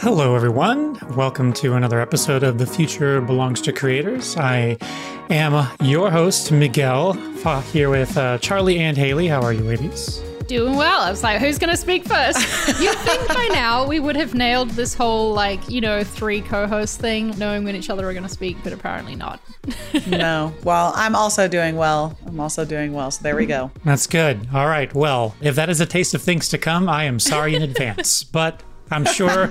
Hello, everyone. Welcome to another episode of The Future Belongs to Creators. I am your host, Miguel, here with uh, Charli and Haley. How are you, ladies? Doing well. I was like, who's going to speak first? You'd think by now we would have nailed this whole, like, you know, three co host thing, knowing when each other are going to speak, but apparently not. no. Well, I'm also doing well. I'm also doing well. So there we go. That's good. All right. Well, if that is a taste of things to come, I am sorry in advance. But I'm sure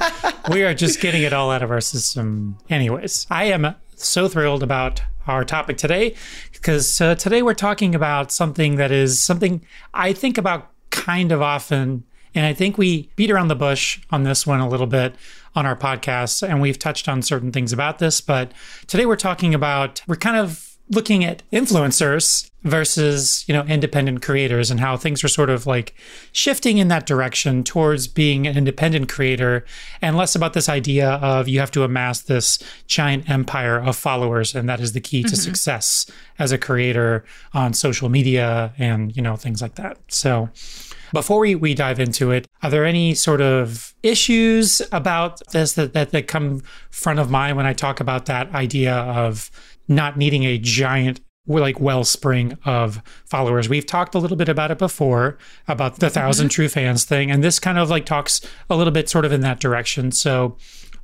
we are just getting it all out of our system. Anyways, I am so thrilled about our topic today because uh, today we're talking about something that is something I think about kind of often. And I think we beat around the bush on this one a little bit on our podcast, and we've touched on certain things about this. But today we're talking about, we're kind of looking at influencers versus you know independent creators and how things are sort of like shifting in that direction towards being an independent creator and less about this idea of you have to amass this giant empire of followers and that is the key to mm-hmm. success as a creator on social media and you know things like that so before we, we dive into it, are there any sort of issues about this that, that, that come front of mind when I talk about that idea of not needing a giant like wellspring of followers. We've talked a little bit about it before about the 1000 mm-hmm. true fans thing, and this kind of like talks a little bit sort of in that direction. So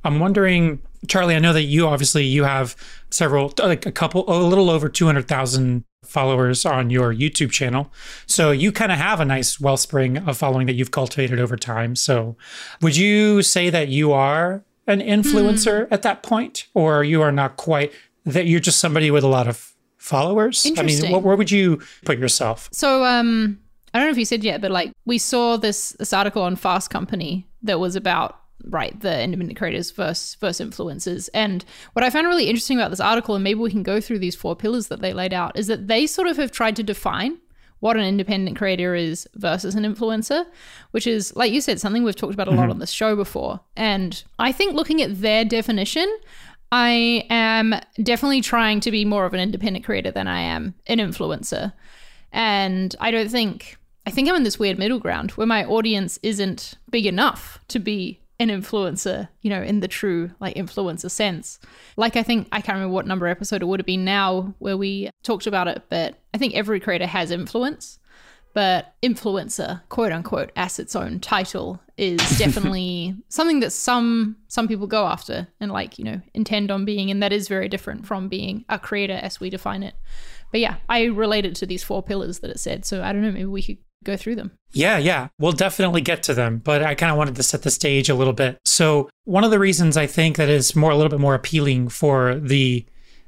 I'm wondering, Charli, I know that you obviously you have several, like a couple, a little over 200,000 followers on your YouTube channel. So you kind of have a nice wellspring of following that you've cultivated over time. So would you say that you are an influencer hmm. at that point, or you are not quite that you're just somebody with a lot of followers? I mean, wh- where would you put yourself? So, um, I don't know if you said yet, but like we saw this this article on Fast Company that was about right the independent creators versus versus influencers. And what I found really interesting about this article, and maybe we can go through these four pillars that they laid out, is that they sort of have tried to define what an independent creator is versus an influencer, which is, like you said, something we've talked about a lot mm-hmm. on this show before. And I think looking at their definition, I am definitely trying to be more of an independent creator than I am an influencer. And I don't think, I think I'm in this weird middle ground where my audience isn't big enough to be an influencer, you know, in the true like influencer sense. Like I think I can't remember what number episode it would have been now where we talked about it, but I think every creator has influence but influencer, quote unquote, as its own title, is definitely something that some some people go after and like you know intend on being, and that is very different from being a creator as we define it. But yeah, I relate it to these four pillars that it said. So I don't know, maybe we could go through them. Yeah, yeah. We'll definitely get to them, but I kind of wanted to set the stage a little bit. So, one of the reasons I think that is more a little bit more appealing for the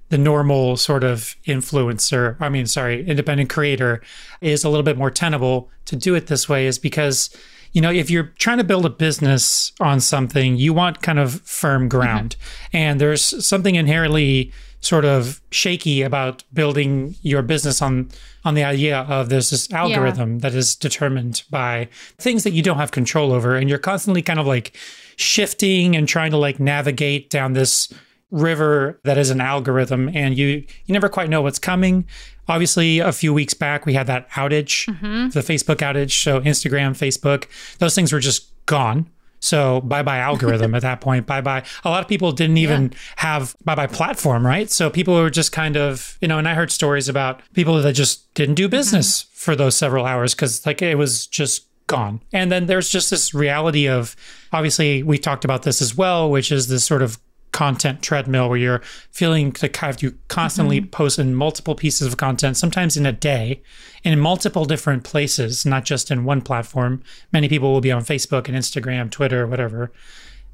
the normal sort of influencer, I mean, sorry, independent creator is a little bit more tenable to do it this way is because, you know, if you're trying to build a business on something, you want kind of firm mm-hmm. ground. Mm-hmm. And there's something inherently sort of shaky about building your business on on the idea of there's this algorithm yeah. that is determined by things that you don't have control over and you're constantly kind of like shifting and trying to like navigate down this river that is an algorithm and you you never quite know what's coming obviously a few weeks back we had that outage mm-hmm. the facebook outage so instagram facebook those things were just gone so bye bye algorithm at that point. Bye bye. A lot of people didn't even yeah. have bye bye platform, right? So people were just kind of, you know, and I heard stories about people that just didn't do business mm-hmm. for those several hours because like it was just gone. And then there's just this reality of obviously we talked about this as well, which is this sort of content treadmill where you're feeling to kind of you constantly mm-hmm. post in multiple pieces of content, sometimes in a day, in multiple different places, not just in one platform. Many people will be on Facebook and Instagram, Twitter, whatever.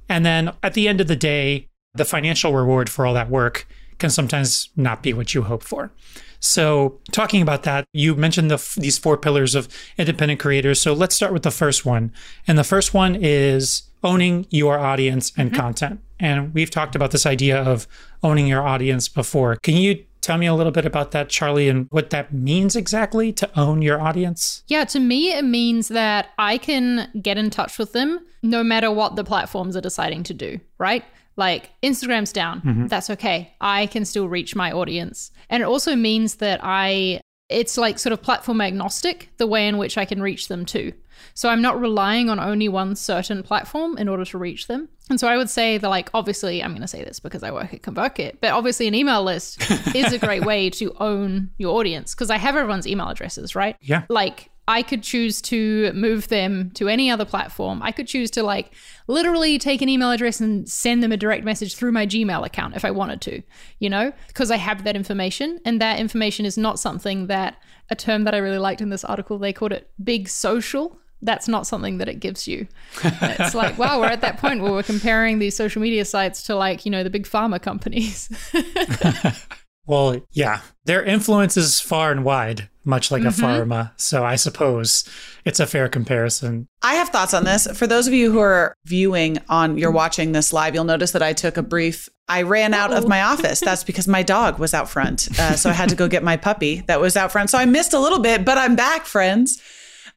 And then at the end of the day, the financial reward for all that work can sometimes not be what you hope for. So, talking about that, you mentioned the, these four pillars of independent creators. So, let's start with the first one. And the first one is owning your audience and mm-hmm. content. And we've talked about this idea of owning your audience before. Can you tell me a little bit about that, Charli, and what that means exactly to own your audience? Yeah, to me, it means that I can get in touch with them no matter what the platforms are deciding to do, right? Like Instagram's down, mm-hmm. that's okay. I can still reach my audience. And it also means that I it's like sort of platform agnostic, the way in which I can reach them too. So I'm not relying on only one certain platform in order to reach them. And so I would say that, like, obviously, I'm going to say this because I work at ConvertKit, but obviously, an email list is a great way to own your audience because I have everyone's email addresses, right? Yeah. Like, I could choose to move them to any other platform. I could choose to like literally take an email address and send them a direct message through my Gmail account if I wanted to, you know, because I have that information. And that information is not something that a term that I really liked in this article, they called it big social. That's not something that it gives you. It's like, wow, we're at that point where we're comparing these social media sites to like, you know, the big pharma companies. Well, yeah, their influence is far and wide, much like Mm-hmm. a pharma. So I suppose it's a fair comparison. I have thoughts on this. For those of you who are viewing on, you're watching this live, you'll notice that I took a brief. I ran out of Uh-oh. my office. That's because my dog was out front. Uh, so I had to go get my puppy that was out front. So I missed a little bit, but I'm back, friends.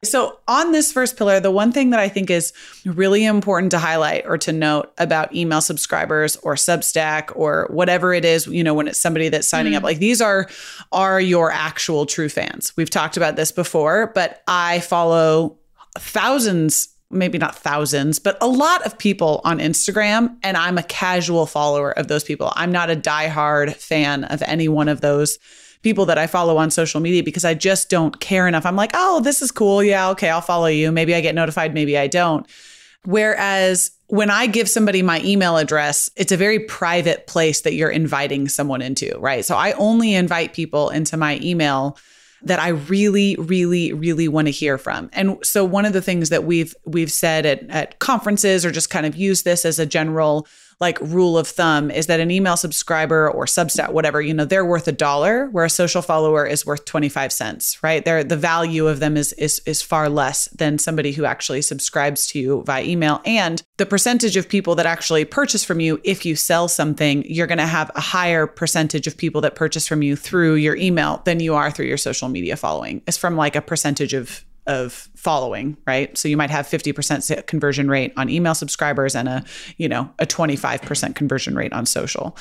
So, on this first pillar, the one thing that I think is really important to highlight or to note about email subscribers or Substack or whatever it is, you know, when it's somebody that's signing up, mm-hmm. like these are are your actual true fans. We've talked about this before, but I follow thousands maybe not thousands, but a lot of people on Instagram. And I'm a casual follower of those people. I'm not a diehard fan of any one of those people that I follow on social media because I just don't care enough. I'm like, oh, this is cool. Yeah, okay, I'll follow you. Maybe I get notified, maybe I don't. Whereas when I give somebody my email address, it's a very private place that you're inviting someone into, right? So I only invite people into my email that I really, really, really want to hear from. And so one of the things that we've we've said at, at conferences or just kind of use this as a general like rule of thumb is that an email subscriber or Substack, whatever, you know, they're worth a dollar, where a social follower is worth 25 cents, right? They're, the value of them is, is, is far less than somebody who actually subscribes to you via email. And the percentage of people that actually purchase from you, if you sell something, you're going to have a higher percentage of people that purchase from you through your email than you are through your social media following. It's from like a percentage of of following, right? So you might have 50% conversion rate on email subscribers and a, you know, a 25% conversion rate on social.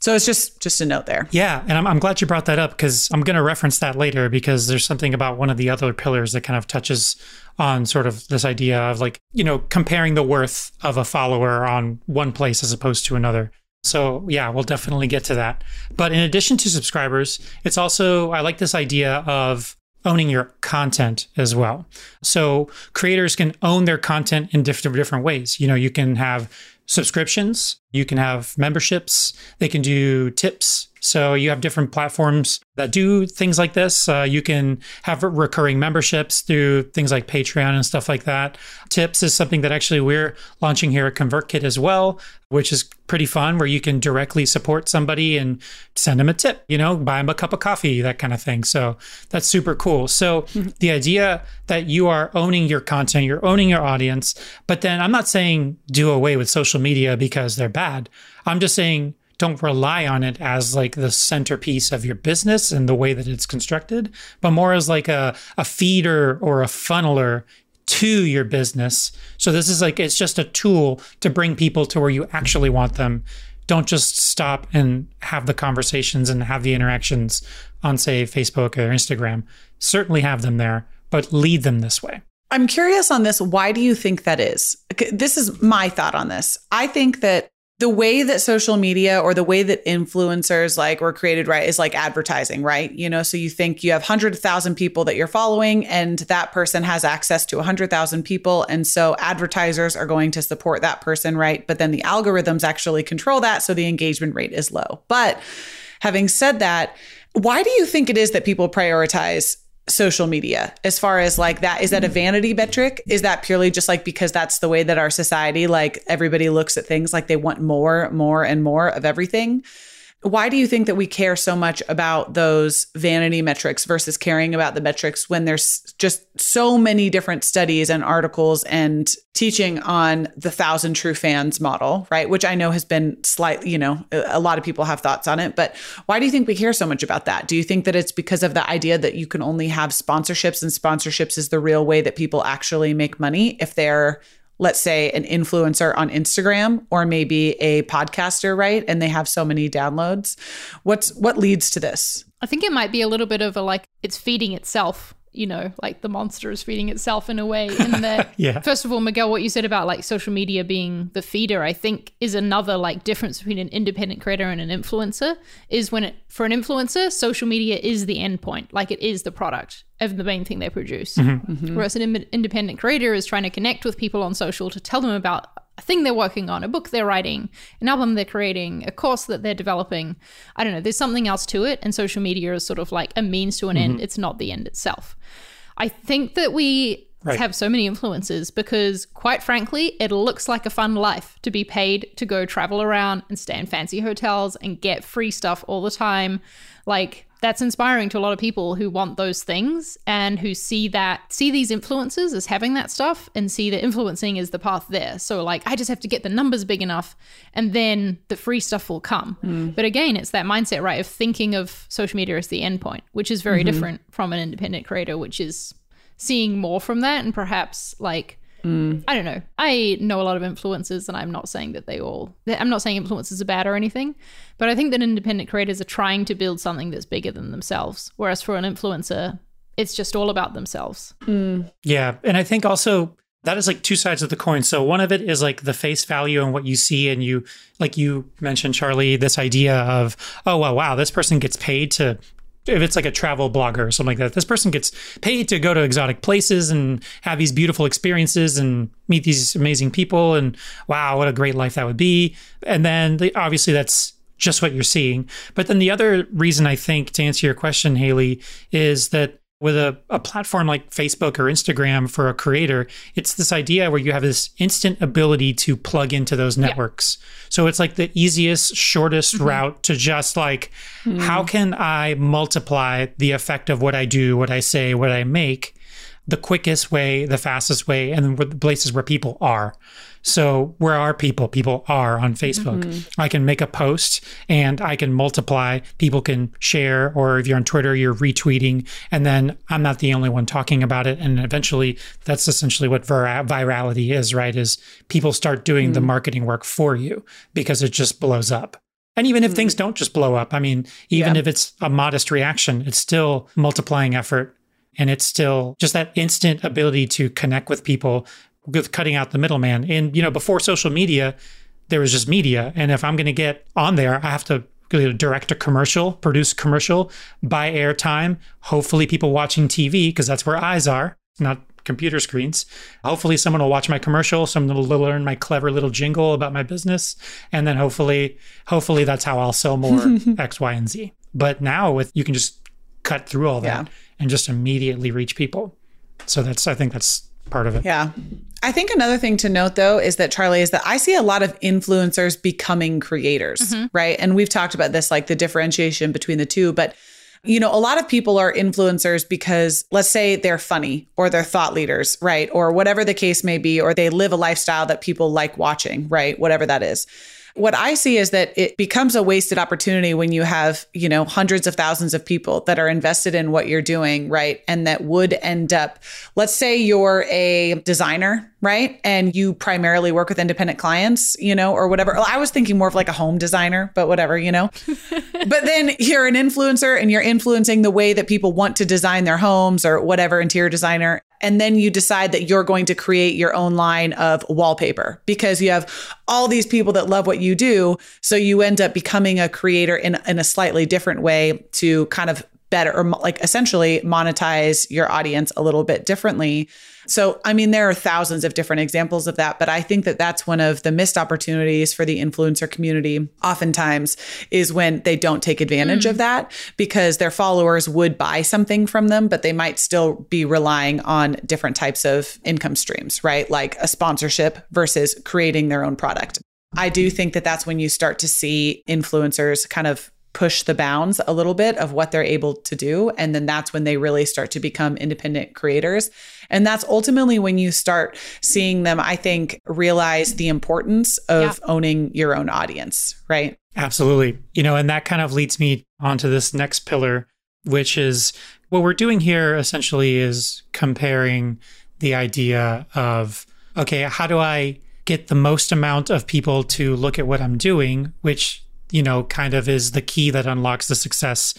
So it's just just a note there. Yeah, and I'm, I'm glad you brought that up because I'm going to reference that later because there's something about one of the other pillars that kind of touches on sort of this idea of like, you know, comparing the worth of a follower on one place as opposed to another. So, yeah, we'll definitely get to that. But in addition to subscribers, it's also, I like this idea of owning your content as well. So, creators can own their content in different different ways. You know, you can have subscriptions, you can have memberships, they can do tips. So you have different platforms that do things like this. Uh, you can have recurring memberships through things like Patreon and stuff like that. Tips is something that actually we're launching here at ConvertKit as well, which is pretty fun, where you can directly support somebody and send them a tip, you know, buy them a cup of coffee, that kind of thing. So that's super cool. So the idea that you are owning your content, you're owning your audience, but then I'm not saying do away with social media because they're bad. I'm just saying don't rely on it as like the centerpiece of your business and the way that it's constructed, but more as like a, a feeder or a funneler to your business. So this is like it's just a tool to bring people to where you actually want them. Don't just stop and have the conversations and have the interactions on say Facebook or Instagram. Certainly have them there, but lead them this way. I'm curious on this. Why do you think that is? This is my thought on this. I think that the way that social media or the way that influencers like were created right is like advertising right? You know so you think you have 100000 people that you're following and that person has access to 100000 people. And so advertisers are going to support that person right? But then the algorithms actually control that so the engagement rate is low. But having said that why do you think it is that people prioritize social media. As far as like that is that a mm. vanity metric? Is that purely just like because that's the way that our society like everybody looks at things like they want more more and more of everything why do you think that we care so much about those vanity metrics versus caring about the metrics when there's just so many different studies and articles and teaching on the thousand true fans model, right? Which I know has been slightly, you know, a lot of people have thoughts on it. But why do you think we care so much about that? Do you think that it's because of the idea that you can only have sponsorships and sponsorships is the real way that people actually make money if they're let's say, an influencer on Instagram or maybe a podcaster, right? And they have so many downloads. What's what leads to this? I think it might be a little bit of a like it's feeding itself you know, like the monster is feeding itself in a way. And that, yeah. first of all, Miguel, what you said about like social media being the feeder, I think is another like difference between an independent creator and an influencer. Is when it for an influencer, social media is the end point, like it is the product of the main thing they produce. Mm-hmm. Mm-hmm. Whereas an Im- independent creator is trying to connect with people on social to tell them about a thing they're working on, a book they're writing, an album they're creating, a course that they're developing. I don't know, there's something else to it. And social media is sort of like a means to an mm-hmm. end. It's not the end itself. I think that we right. have so many influences because, quite frankly, it looks like a fun life to be paid to go travel around and stay in fancy hotels and get free stuff all the time. Like, that's inspiring to a lot of people who want those things and who see that see these influences as having that stuff and see that influencing is the path there so like i just have to get the numbers big enough and then the free stuff will come mm. but again it's that mindset right of thinking of social media as the endpoint which is very mm-hmm. different from an independent creator which is seeing more from that and perhaps like Mm. I don't know. I know a lot of influencers, and I'm not saying that they all. I'm not saying influencers are bad or anything, but I think that independent creators are trying to build something that's bigger than themselves. Whereas for an influencer, it's just all about themselves. Mm. Yeah, and I think also that is like two sides of the coin. So one of it is like the face value and what you see, and you like you mentioned, Charli, this idea of oh wow, wow, this person gets paid to if it's like a travel blogger or something like that, this person gets paid to go to exotic places and have these beautiful experiences and meet these amazing people. And wow, what a great life that would be. And then the, obviously that's just what you're seeing. But then the other reason I think to answer your question, Haley, is that with a, a platform like Facebook or Instagram for a creator, it's this idea where you have this instant ability to plug into those networks. Yeah. So it's like the easiest, shortest mm-hmm. route to just like, mm-hmm. how can I multiply the effect of what I do, what I say, what I make, the quickest way, the fastest way, and the places where people are. So where are people? People are on Facebook. Mm-hmm. I can make a post and I can multiply. People can share, or if you're on Twitter, you're retweeting, and then I'm not the only one talking about it. And eventually, that's essentially what vir- virality is, right? Is people start doing mm-hmm. the marketing work for you because it just blows up. And even if mm-hmm. things don't just blow up, I mean, even yeah. if it's a modest reaction, it's still multiplying effort and it's still just that instant ability to connect with people with cutting out the middleman. And you know, before social media, there was just media, and if I'm going to get on there, I have to direct a commercial, produce commercial, buy airtime. Hopefully, people watching TV because that's where eyes are, not computer screens. Hopefully, someone will watch my commercial. Someone will learn my clever little jingle about my business, and then hopefully, hopefully that's how I'll sell more X, Y, and Z. But now with you can just cut through all that yeah. and just immediately reach people. So that's I think that's part of it. Yeah. I think another thing to note though is that Charli is that I see a lot of influencers becoming creators, mm-hmm. right? And we've talked about this like the differentiation between the two, but you know, a lot of people are influencers because let's say they're funny or they're thought leaders, right? Or whatever the case may be, or they live a lifestyle that people like watching, right? Whatever that is. What I see is that it becomes a wasted opportunity when you have, you know, hundreds of thousands of people that are invested in what you're doing, right? And that would end up, let's say you're a designer, right? And you primarily work with independent clients, you know, or whatever. I was thinking more of like a home designer, but whatever, you know. but then you're an influencer and you're influencing the way that people want to design their homes or whatever interior designer and then you decide that you're going to create your own line of wallpaper because you have all these people that love what you do. So you end up becoming a creator in, in a slightly different way to kind of better or like essentially monetize your audience a little bit differently so, I mean, there are thousands of different examples of that, but I think that that's one of the missed opportunities for the influencer community, oftentimes, is when they don't take advantage mm. of that because their followers would buy something from them, but they might still be relying on different types of income streams, right? Like a sponsorship versus creating their own product. I do think that that's when you start to see influencers kind of push the bounds a little bit of what they're able to do. And then that's when they really start to become independent creators. And that's ultimately when you start seeing them, I think, realize the importance of yeah. owning your own audience, right? Absolutely. You know, and that kind of leads me onto this next pillar, which is what we're doing here essentially is comparing the idea of okay, how do I get the most amount of people to look at what I'm doing, which, you know, kind of is the key that unlocks the success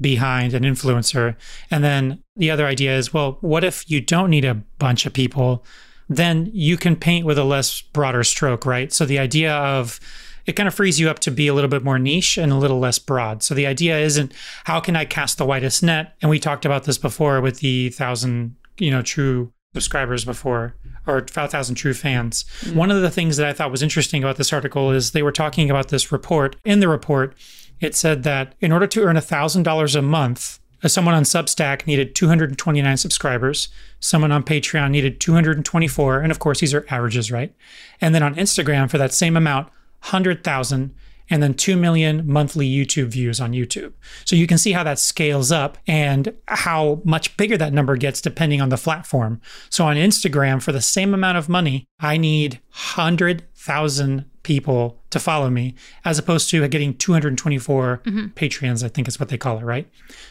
behind an influencer. And then the other idea is, well, what if you don't need a bunch of people? Then you can paint with a less broader stroke, right? So the idea of it kind of frees you up to be a little bit more niche and a little less broad. So the idea isn't how can I cast the widest net? And we talked about this before with the thousand, you know, true subscribers before or 5,000 true fans. Mm-hmm. One of the things that I thought was interesting about this article is they were talking about this report. In the report, it said that in order to earn $1,000 a month, uh, someone on Substack needed 229 subscribers, someone on Patreon needed 224, and of course these are averages, right? And then on Instagram for that same amount, 100,000 and then 2 million monthly YouTube views on YouTube. So you can see how that scales up and how much bigger that number gets depending on the platform. So on Instagram, for the same amount of money, I need 100,000 people to follow me, as opposed to getting 224 mm-hmm. Patreons, I think is what they call it, right?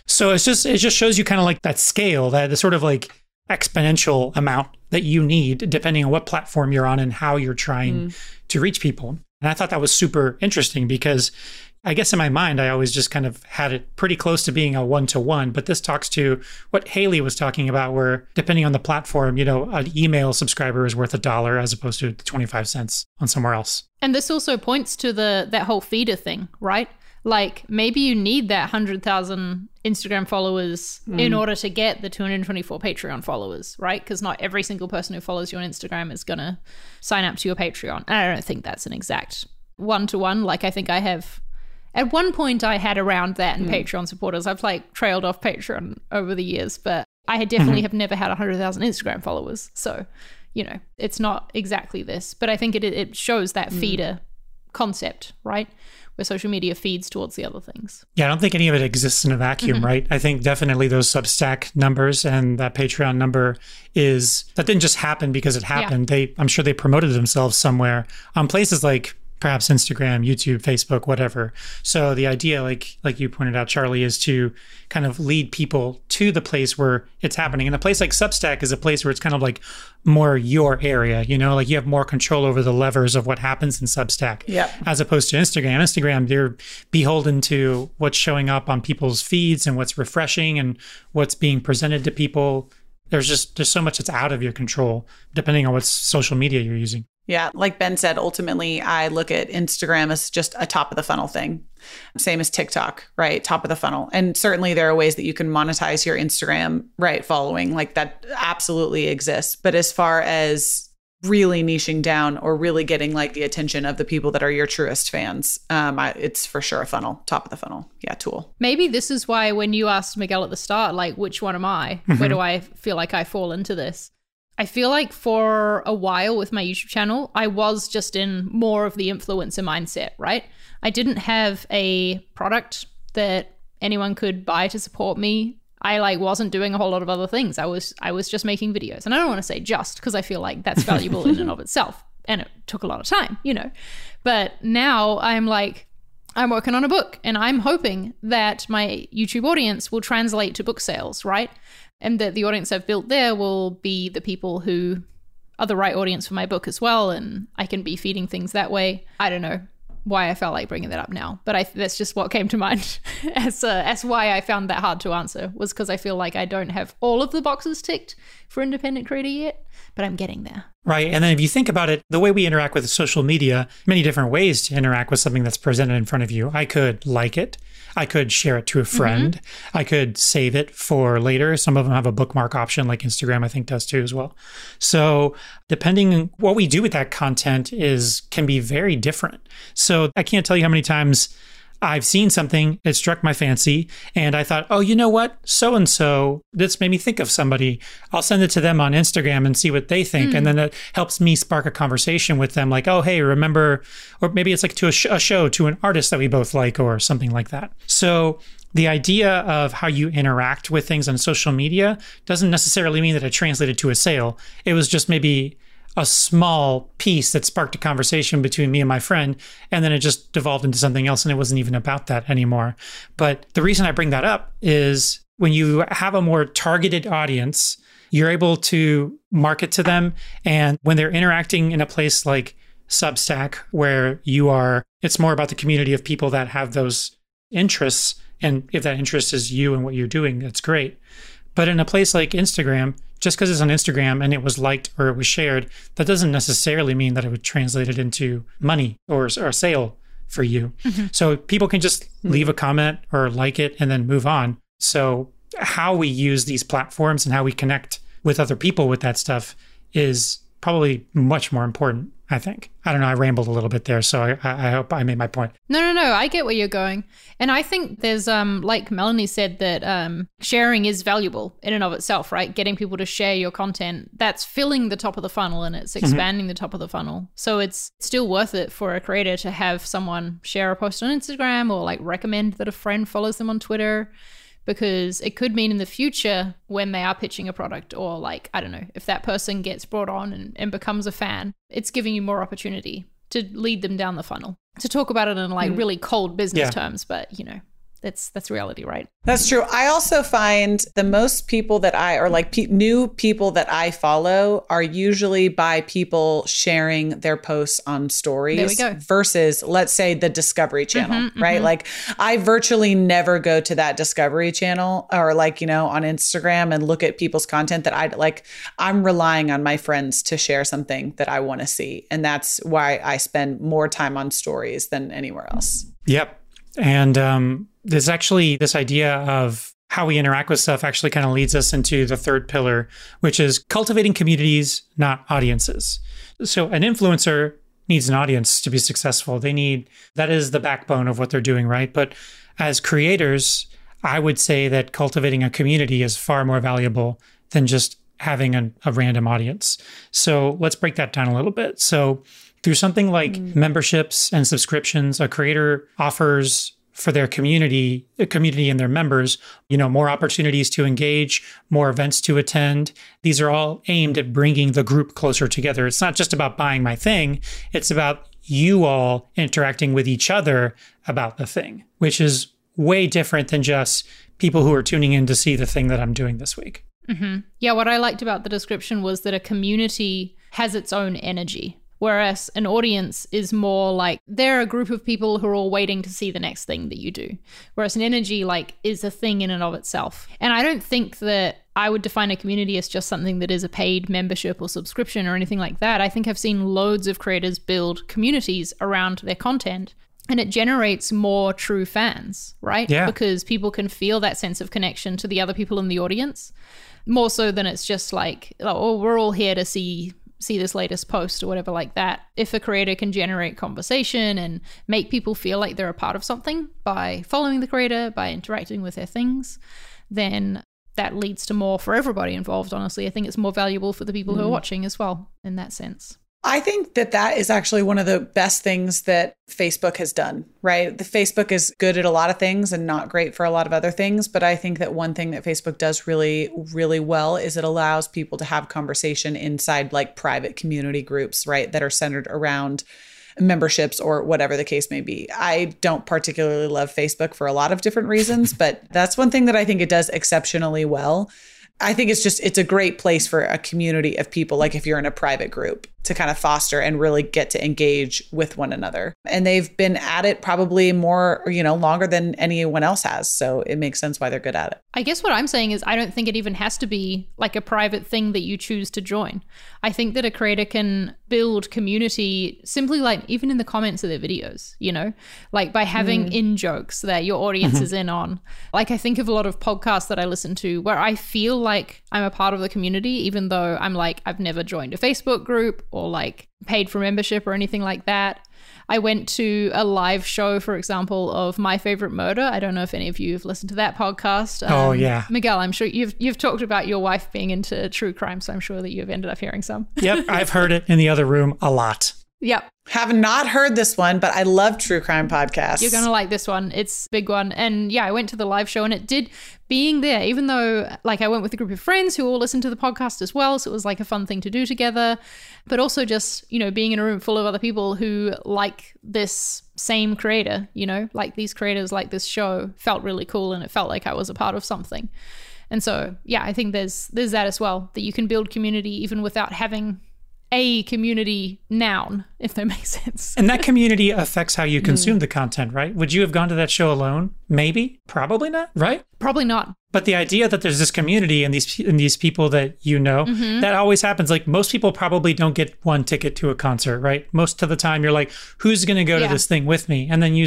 So it's just it just shows you kind of like that scale, that the sort of like exponential amount that you need depending on what platform you're on and how you're trying mm. to reach people. And I thought that was super interesting because I guess in my mind, I always just kind of had it pretty close to being a one to one. But this talks to what Haley was talking about, where depending on the platform, you know, an email subscriber is worth a dollar as opposed to 25 cents on somewhere else. And this also points to the that whole feeder thing, right? Like maybe you need that 100,000 Instagram followers mm. in order to get the 224 Patreon followers, right? Because not every single person who follows you on Instagram is going to sign up to your Patreon. I don't think that's an exact one to one. Like I think I have at one point I had around that and mm. Patreon supporters. I've like trailed off Patreon over the years, but I definitely mm-hmm. have never had 100,000 Instagram followers. So, you know, it's not exactly this, but I think it it shows that mm. feeder concept, right? Where social media feeds towards the other things. Yeah, I don't think any of it exists in a vacuum, mm-hmm. right? I think definitely those Substack numbers and that Patreon number is that didn't just happen because it happened. Yeah. They I'm sure they promoted themselves somewhere on places like perhaps Instagram, YouTube, Facebook, whatever. So the idea, like like you pointed out, Charli, is to kind of lead people to the place where it's happening. And a place like Substack is a place where it's kind of like more your area, you know, like you have more control over the levers of what happens in Substack. Yeah. As opposed to Instagram. Instagram, you're beholden to what's showing up on people's feeds and what's refreshing and what's being presented to people. There's just there's so much that's out of your control, depending on what social media you're using. Yeah, like Ben said, ultimately, I look at Instagram as just a top of the funnel thing. Same as TikTok, right? Top of the funnel. And certainly there are ways that you can monetize your Instagram, right? Following, like that absolutely exists. But as far as really niching down or really getting like the attention of the people that are your truest fans, um, I, it's for sure a funnel, top of the funnel. Yeah, tool. Maybe this is why when you asked Miguel at the start, like, which one am I? Mm-hmm. Where do I feel like I fall into this? I feel like for a while with my YouTube channel, I was just in more of the influencer mindset, right? I didn't have a product that anyone could buy to support me. I like wasn't doing a whole lot of other things. I was I was just making videos. And I don't want to say just because I feel like that's valuable in and of itself. And it took a lot of time, you know. But now I'm like I'm working on a book and I'm hoping that my YouTube audience will translate to book sales, right? And that the audience I've built there will be the people who are the right audience for my book as well, and I can be feeding things that way. I don't know why I felt like bringing that up now, but I, that's just what came to mind as uh, as why I found that hard to answer was because I feel like I don't have all of the boxes ticked for independent creator yet, but I'm getting there. Right. And then if you think about it, the way we interact with social media, many different ways to interact with something that's presented in front of you. I could like it. I could share it to a mm-hmm. friend. Mm-hmm. I could save it for later. Some of them have a bookmark option, like Instagram, I think does too as well. So depending what we do with that content is can be very different. So I can't tell you how many times I've seen something, it struck my fancy, and I thought, oh, you know what? So and so, this made me think of somebody. I'll send it to them on Instagram and see what they think. Mm. And then it helps me spark a conversation with them, like, oh, hey, remember, or maybe it's like to a, sh- a show to an artist that we both like, or something like that. So the idea of how you interact with things on social media doesn't necessarily mean that it translated to a sale. It was just maybe a small piece that sparked a conversation between me and my friend and then it just devolved into something else and it wasn't even about that anymore but the reason i bring that up is when you have a more targeted audience you're able to market to them. And when they're interacting in a place like Substack, where you are, it's more about the community of people that have those interests. And if that interest is you and what you're doing, that's great. But in a place like Instagram, just because it's on Instagram and it was liked or it was shared, that doesn't necessarily mean that it would translate it into money or, or a sale for you. Mm-hmm. So people can just leave a comment or like it and then move on. So how we use these platforms and how we connect with other people with that stuff is probably much more important I think. I don't know. I rambled a little bit there, so I, I hope I made my point. No, no, no. I get where you're going, and I think there's um like Melanie said that um sharing is valuable in and of itself, right? Getting people to share your content that's filling the top of the funnel and it's mm-hmm. expanding mm-hmm. the top of the funnel. So it's still worth it for a creator to have someone share a post on Instagram or like recommend that a friend follows them on Twitter because it could mean in the future when they are pitching a product or like i don't know if that person gets brought on and, and becomes a fan it's giving you more opportunity to lead them down the funnel to talk about it in like mm. really cold business yeah. terms but you know that's that's reality right? That's true. I also find the most people that i or like pe- new people that i follow are usually by people sharing their posts on stories versus let's say the discovery channel mm-hmm, right? Mm-hmm. like i virtually never go to that discovery channel or like you know on instagram and look at people's content that i like i'm relying on my friends to share something that i want to see. And that's why i spend more time on stories than anywhere else. Yep. And um there's actually this idea of how we interact with stuff actually kind of leads us into the third pillar, which is cultivating communities, not audiences. So an influencer needs an audience to be successful. They need that is the backbone of what they're doing, right? But as creators, I would say that cultivating a community is far more valuable than just having a, a random audience. So let's break that down a little bit. So through something like mm. memberships and subscriptions, a creator offers for their community, community and their members, you know, more opportunities to engage, more events to attend. These are all aimed at bringing the group closer together. It's not just about buying my thing, it's about you all interacting with each other about the thing, which is way different than just people who are tuning in to see the thing that I'm doing this week. Mm-hmm. Yeah, what I liked about the description was that a community has its own energy. Whereas an audience is more like they're a group of people who are all waiting to see the next thing that you do. Whereas an energy like is a thing in and of itself. And I don't think that I would define a community as just something that is a paid membership or subscription or anything like that. I think I've seen loads of creators build communities around their content and it generates more true fans, right? Yeah. Because people can feel that sense of connection to the other people in the audience more so than it's just like, oh, we're all here to see see this latest post or whatever like that. If a creator can generate conversation and make people feel like they're a part of something by following the creator, by interacting with their things, then that leads to more for everybody involved, honestly. I think it's more valuable for the people mm. who are mm. watching as well in that sense. I think that that is actually one of the best things that Facebook has done, right? The Facebook is good at a lot of things and not great for a lot of other things, but I think that one thing that Facebook does really really well is it allows people to have conversation inside like private community groups, right, that are centered around memberships or whatever the case may be. I don't particularly love Facebook for a lot of different reasons, but that's one thing that I think it does exceptionally well. I think it's just it's a great place for a community of people like if you're in a private group to kind of foster and really get to engage with one another. And they've been at it probably more, you know, longer than anyone else has. So it makes sense why they're good at it. I guess what I'm saying is I don't think it even has to be like a private thing that you choose to join. I think that a creator can build community simply like even in the comments of their videos, you know, like by having mm. in jokes that your audience mm-hmm. is in on. Like I think of a lot of podcasts that I listen to where I feel like I'm a part of the community, even though I'm like, I've never joined a Facebook group or like paid for membership or anything like that. I went to a live show, for example, of My Favorite Murder. I don't know if any of you have listened to that podcast. Oh, um, oh yeah, Miguel, I'm sure you've you've talked about your wife being into true crime, so I'm sure that you've ended up hearing some. yep, I've heard it in the other room a lot. Yep. Have not heard this one, but I love true crime podcasts. You're going to like this one. It's big one. And yeah, I went to the live show and it did being there, even though like I went with a group of friends who all listened to the podcast as well. So it was like a fun thing to do together. But also just, you know, being in a room full of other people who like this same creator, you know, like these creators like this show felt really cool and it felt like I was a part of something. And so, yeah, I think there's there's that as well that you can build community even without having a community noun, if that makes sense. And that community affects how you mm. consume the content, right? Would you have gone to that show alone? Maybe, probably not, right? Probably not. But the idea that there's this community and these and these people that you know, mm-hmm. that always happens. Like most people probably don't get one ticket to a concert, right? Most of the time, you're like, "Who's going to go Yeah. to this thing with me?" And then you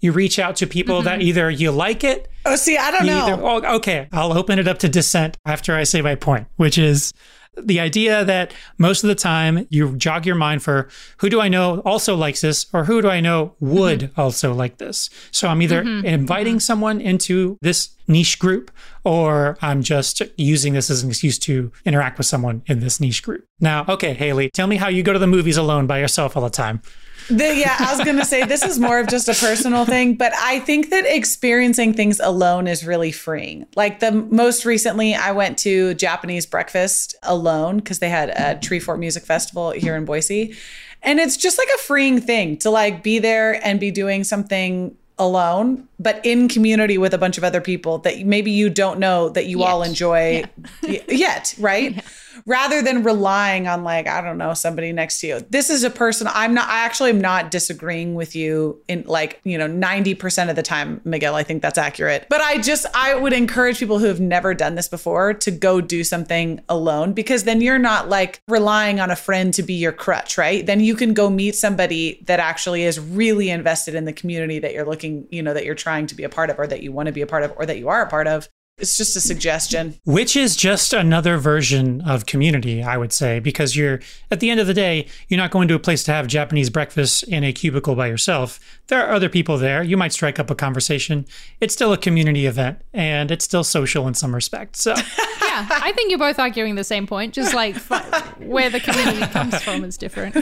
you reach out to people that mm-hmm. either you like it, Oh, see, I don't you know. either, oh, okay, I'll open it up to dissent after I say my point, which is the idea that most of the time you jog your mind for who do I know also likes this or who do I know would mm-hmm. also like this. So I'm either mm-hmm. inviting mm-hmm. someone into this niche group or I'm just using this as an excuse to interact with someone in this niche group. Now, okay, Haley, tell me how you go to the movies alone by yourself all the time. The- yeah, I was going to say this is more of just a personal thing, but I think that experiencing things alone is really freeing. Like the most recently, I went to Japanese breakfast alone because they had a Treefort Music Festival here in Boise. And it's just like a freeing thing to like be there and be doing something alone, but in community with a bunch of other people that maybe you don't know that you all Yet. enjoy y- yet, right? Rather than relying on like, I don't know, somebody next to you. This is a person I'm not I actually am not disagreeing with you in like, you know, 90% of the time, Miguel. I think that's accurate. But I just I would encourage people who have never done this before to go do something alone because then you're not like relying on a friend to be your crutch, right? Then you can go meet somebody that actually is really invested in the community that you're looking, you know, that you're trying to be a part of or that you want to be a part of or that you are a part of. It's just a suggestion. Which is just another version of community, I would say, because you're at the end of the day, you're not going to a place to have Japanese breakfast in a cubicle by yourself. There are other people there. You might strike up a conversation. It's still a community event and it's still social in some respect. So, Yeah, I think you're both arguing the same point, just like fi- where the community comes from is different.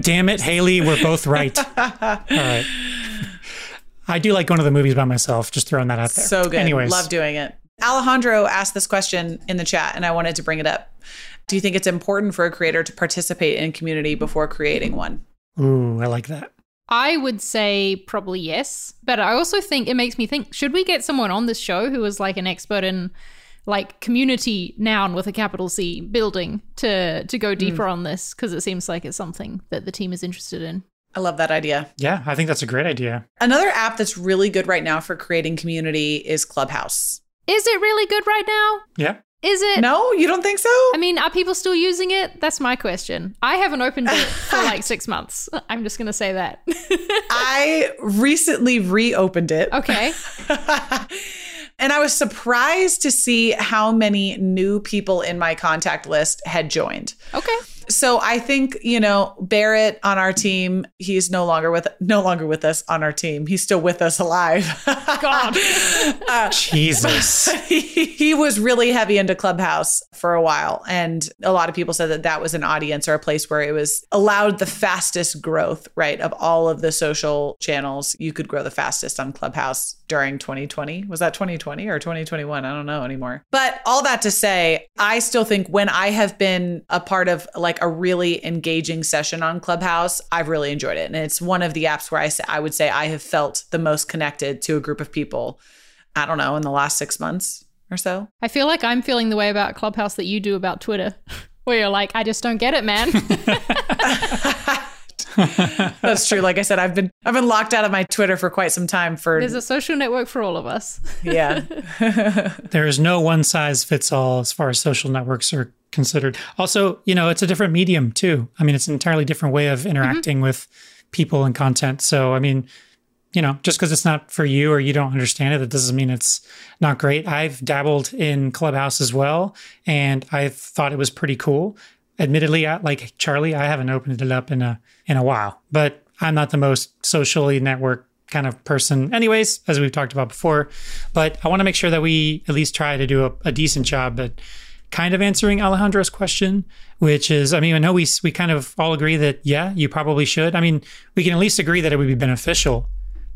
damn it, Haley, we're both right. All right. I do like going to the movies by myself, just throwing that out there. So good. Anyways, Love doing it. Alejandro asked this question in the chat, and I wanted to bring it up. Do you think it's important for a creator to participate in community before creating one? Ooh, I like that. I would say probably yes, but I also think it makes me think should we get someone on this show who is like an expert in like community noun with a capital C building to to go hmm. deeper on this because it seems like it's something that the team is interested in. I love that idea. Yeah, I think that's a great idea. Another app that's really good right now for creating community is Clubhouse. Is it really good right now? Yeah. Is it? No, you don't think so? I mean, are people still using it? That's my question. I haven't opened it for like six months. I'm just going to say that. I recently reopened it. okay. and I was surprised to see how many new people in my contact list had joined. Okay. So I think, you know, Barrett on our team, he's no longer with no longer with us on our team. He's still with us alive. God. Uh, Jesus. he, he was really heavy into Clubhouse for a while. And a lot of people said that that was an audience or a place where it was allowed the fastest growth, right? Of all of the social channels, you could grow the fastest on Clubhouse during 2020. Was that 2020 or 2021? I don't know anymore. But all that to say, I still think when I have been a part of like a really engaging session on Clubhouse, I've really enjoyed it. And it's one of the apps where I, say, I would say I have felt the most connected to a group of people I don't know, in the last six months or so. I feel like I'm feeling the way about Clubhouse that you do about Twitter, where you're like, I just don't get it, man. That's true. Like I said, I've been I've been locked out of my Twitter for quite some time for There's a social network for all of us. yeah. there is no one size fits all as far as social networks are considered. Also, you know, it's a different medium too. I mean, it's an entirely different way of interacting mm-hmm. with people and content. So, I mean, you know, just because it's not for you or you don't understand it, that doesn't mean it's not great. I've dabbled in Clubhouse as well, and I thought it was pretty cool. Admittedly, I, like Charli, I haven't opened it up in a in a while, but I'm not the most socially networked kind of person, anyways, as we've talked about before. But I want to make sure that we at least try to do a, a decent job at kind of answering Alejandro's question, which is, I mean, I know we we kind of all agree that yeah, you probably should. I mean, we can at least agree that it would be beneficial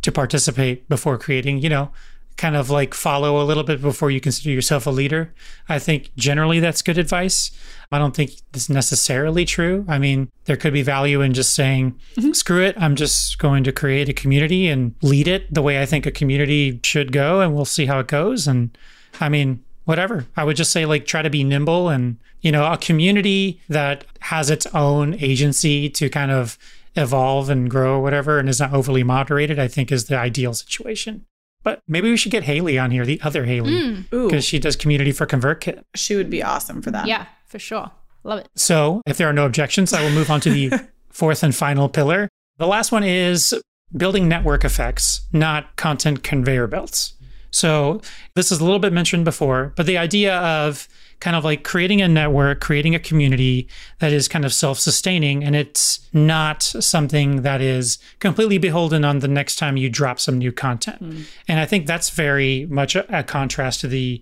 to participate before creating, you know, kind of like follow a little bit before you consider yourself a leader. I think generally that's good advice. I don't think it's necessarily true. I mean, there could be value in just saying, mm-hmm. screw it, I'm just going to create a community and lead it the way I think a community should go, and we'll see how it goes. And I mean, whatever. I would just say like try to be nimble and, you know, a community that has its own agency to kind of evolve and grow or whatever and is not overly moderated, I think is the ideal situation. But maybe we should get Haley on here, the other Haley, Mm. Because she does community for ConvertKit. she would be awesome for that. Yeah, for sure. Love it. So, if there are no objections, I will move on to the fourth and final pillar. The last one is building network effects, not content conveyor belts. So, this is a little bit mentioned before, but the idea of kind of like creating a network, creating a community that is kind of self sustaining and it's not something that is completely beholden on the next time you drop some new content. Hmm. And I think that's very much a, a contrast to the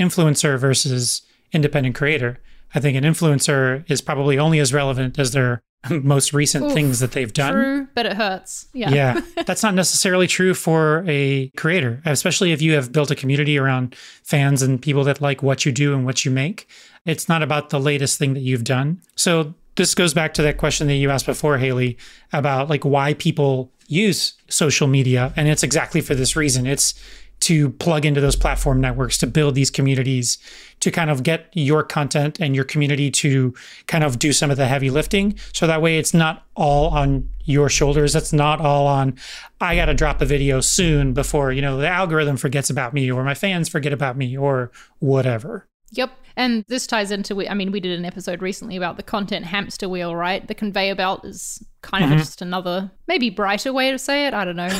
influencer versus independent creator. I think an influencer is probably only as relevant as their most recent Oof, things that they've done. True, but it hurts. Yeah. Yeah, that's not necessarily true for a creator, especially if you have built a community around fans and people that like what you do and what you make. It's not about the latest thing that you've done. So this goes back to that question that you asked before, Haley, about like why people use social media. And it's exactly for this reason. It's to plug into those platform networks to build these communities to kind of get your content and your community to kind of do some of the heavy lifting so that way it's not all on your shoulders it's not all on i got to drop a video soon before you know the algorithm forgets about me or my fans forget about me or whatever Yep. And this ties into, I mean, we did an episode recently about the content hamster wheel, right? The conveyor belt is kind of mm-hmm. just another, maybe brighter way to say it. I don't know.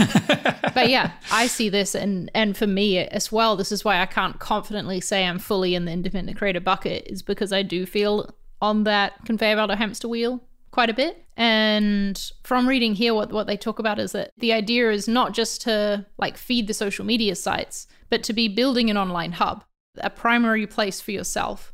but yeah, I see this. And, and for me as well, this is why I can't confidently say I'm fully in the independent creator bucket, is because I do feel on that conveyor belt or hamster wheel quite a bit. And from reading here, what, what they talk about is that the idea is not just to like feed the social media sites, but to be building an online hub a primary place for yourself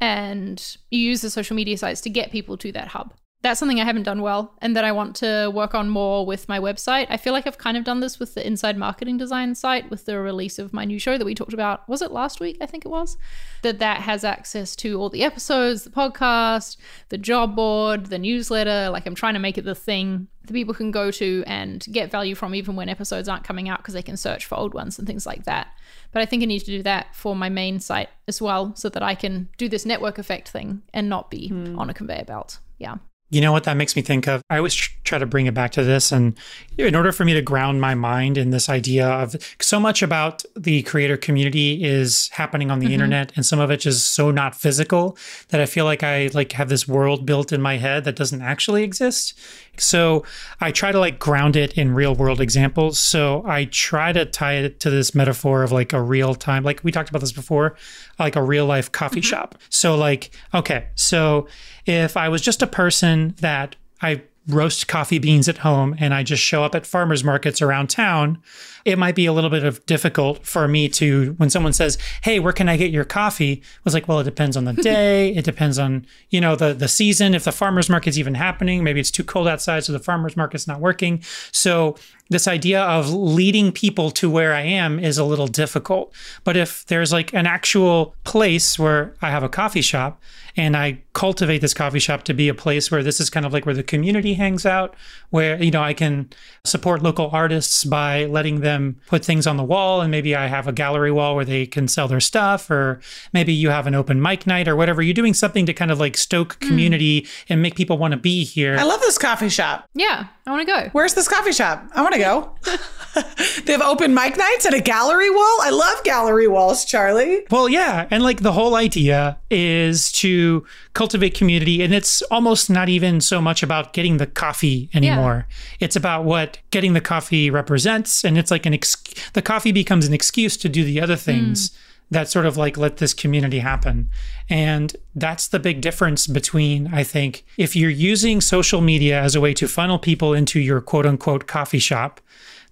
and you use the social media sites to get people to that hub. That's something I haven't done well and that I want to work on more with my website. I feel like I've kind of done this with the Inside Marketing Design site with the release of my new show that we talked about. Was it last week? I think it was. That that has access to all the episodes, the podcast, the job board, the newsletter. Like I'm trying to make it the thing that people can go to and get value from even when episodes aren't coming out because they can search for old ones and things like that. But I think I need to do that for my main site as well so that I can do this network effect thing and not be hmm. on a conveyor belt. Yeah. You know what that makes me think of? I always try to bring it back to this. And in order for me to ground my mind in this idea of so much about the creator community is happening on the mm-hmm. internet and some of it is so not physical that I feel like I like have this world built in my head that doesn't actually exist. So I try to like ground it in real world examples. So I try to tie it to this metaphor of like a real time, like we talked about this before, like a real life coffee mm-hmm. shop. So like, okay, so if I was just a person that I roast coffee beans at home and I just show up at farmers markets around town, it might be a little bit of difficult for me to when someone says, "Hey, where can I get your coffee?" I was like, "Well, it depends on the day. it depends on you know the the season. If the farmers market's even happening, maybe it's too cold outside, so the farmers market's not working." So this idea of leading people to where I am is a little difficult. But if there's like an actual place where I have a coffee shop and I cultivate this coffee shop to be a place where this is kind of like where the community hangs out, where, you know, I can support local artists by letting them put things on the wall. And maybe I have a gallery wall where they can sell their stuff, or maybe you have an open mic night or whatever. You're doing something to kind of like stoke mm. community and make people want to be here. I love this coffee shop. Yeah. I want to go. Where's this coffee shop? I want to go. they have open mic nights and a gallery wall. I love gallery walls, Charli. Well, yeah. And like the whole idea is to cultivate community. And it's almost not even so much about getting the coffee anymore. It's about what getting the coffee represents. And it's like an, ex- the coffee becomes an excuse to do the other things mm. That sort of like let this community happen. And that's the big difference between, I think, if you're using social media as a way to funnel people into your quote unquote coffee shop,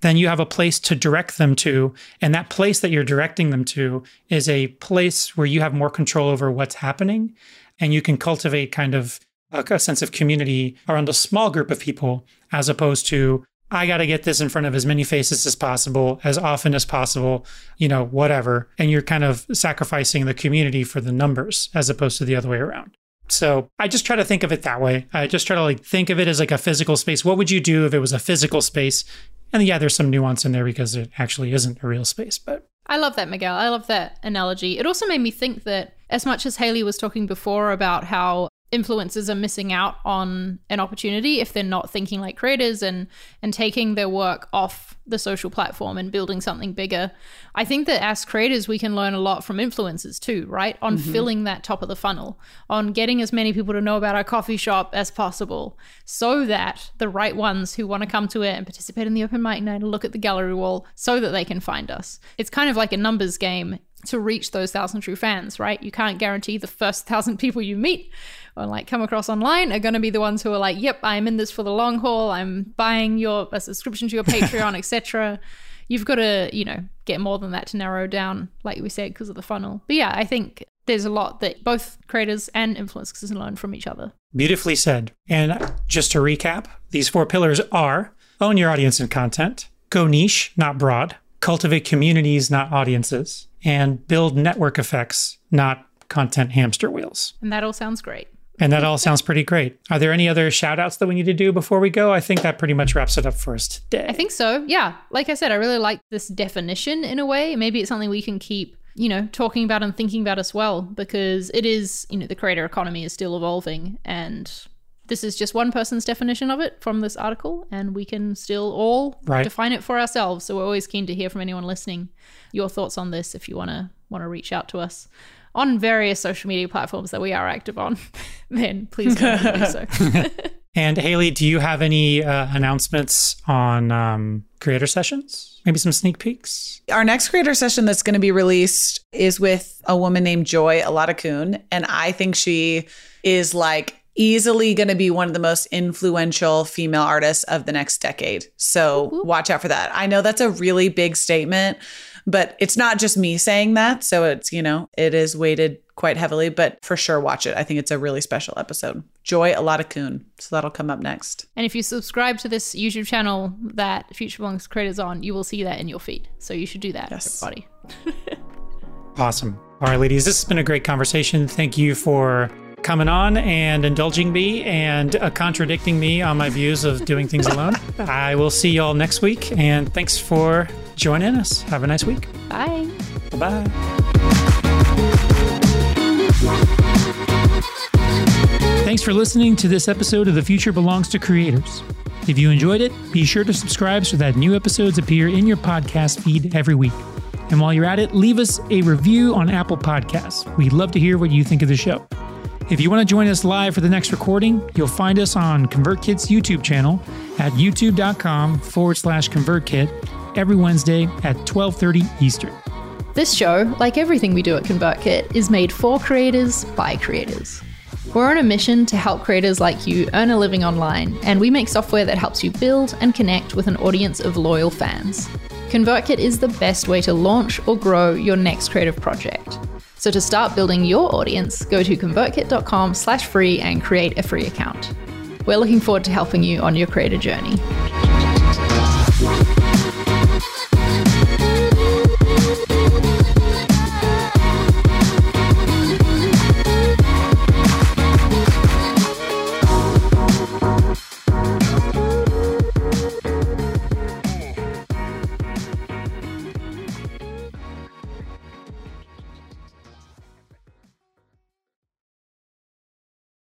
then you have a place to direct them to. And that place that you're directing them to is a place where you have more control over what's happening. And you can cultivate kind of a, sense of community around a small group of people, as opposed to, I got to get this in front of as many faces as possible, as often as possible, you know, whatever. And you're kind of sacrificing the community for the numbers as opposed to the other way around. So I just try to think of it that way. I just try to like think of it as like a physical space. What would you do if it was a physical space? And yeah, there's some nuance in there because it actually isn't a real space, but I love that, Miguel. I love that analogy. It also made me think that as much as Haley was talking before about how influencers are missing out on an opportunity if they're not thinking like creators and and taking their work off the social platform and building something bigger. I think that as creators we can learn a lot from influencers too, right? On mm-hmm. filling that top of the funnel, on getting as many people to know about our coffee shop as possible so that the right ones who want to come to it and participate in the open mic night and look at the gallery wall so that they can find us. It's kind of like a numbers game to reach those thousand true fans, right? You can't guarantee the first thousand people you meet or like come across online are going to be the ones who are like, "Yep, I'm in this for the long haul. I'm buying your a subscription to your Patreon, etc." You've got to, you know, get more than that to narrow down, like we said, because of the funnel. But yeah, I think there's a lot that both creators and influencers can learn from each other. Beautifully said. And just to recap, these four pillars are own your audience and content, go niche, not broad, cultivate communities, not audiences, and build network effects, not content hamster wheels. And that all sounds great. And that all sounds pretty great. Are there any other shout outs that we need to do before we go? I think that pretty much wraps it up for us today. I think so. Yeah. Like I said, I really like this definition in a way. Maybe it's something we can keep, you know, talking about and thinking about as well, because it is, you know, the creator economy is still evolving. And this is just one person's definition of it from this article. And we can still all right. define it for ourselves. So we're always keen to hear from anyone listening your thoughts on this if you want to want to reach out to us on various social media platforms that we are active on, then please do so. and Haley, do you have any uh, announcements on um, creator sessions? Maybe some sneak peeks? Our next creator session that's going to be released is with a woman named Joy Oladokun. And I think she is like easily going to be one of the most influential female artists of the next decade. So watch out for that. I know that's a really big statement, but it's not just me saying that. So it's, you know, it is weighted quite heavily, but for sure watch it. I think it's a really special episode. Joy Oladokun. So that'll come up next. And if you subscribe to this YouTube channel that Future Belongs creators on, you will see that in your feed. So you should do that, yes. everybody. awesome. All right, ladies, this has been a great conversation. Thank you for coming on and indulging me and uh, contradicting me on my views of doing things alone. I will see you all next week, and thanks for joining us. Have a nice week. Bye. Bye. Thanks for listening to this episode of The Future Belongs to Creators. If you enjoyed it, be sure to subscribe so that new episodes appear in your podcast feed every week. And while you're at it, leave us a review on Apple Podcasts. We'd love to hear what you think of the show. If you want to join us live for the next recording, you'll find us on ConvertKit's YouTube channel at youtube.com forward slash ConvertKit every Wednesday at 1230 Eastern. This show, like everything we do at ConvertKit, is made for creators by creators. We're on a mission to help creators like you earn a living online, and we make software that helps you build and connect with an audience of loyal fans. ConvertKit is the best way to launch or grow your next creative project. So to start building your audience, go to convertkit.com slash free and create a free account. We're looking forward to helping you on your creator journey.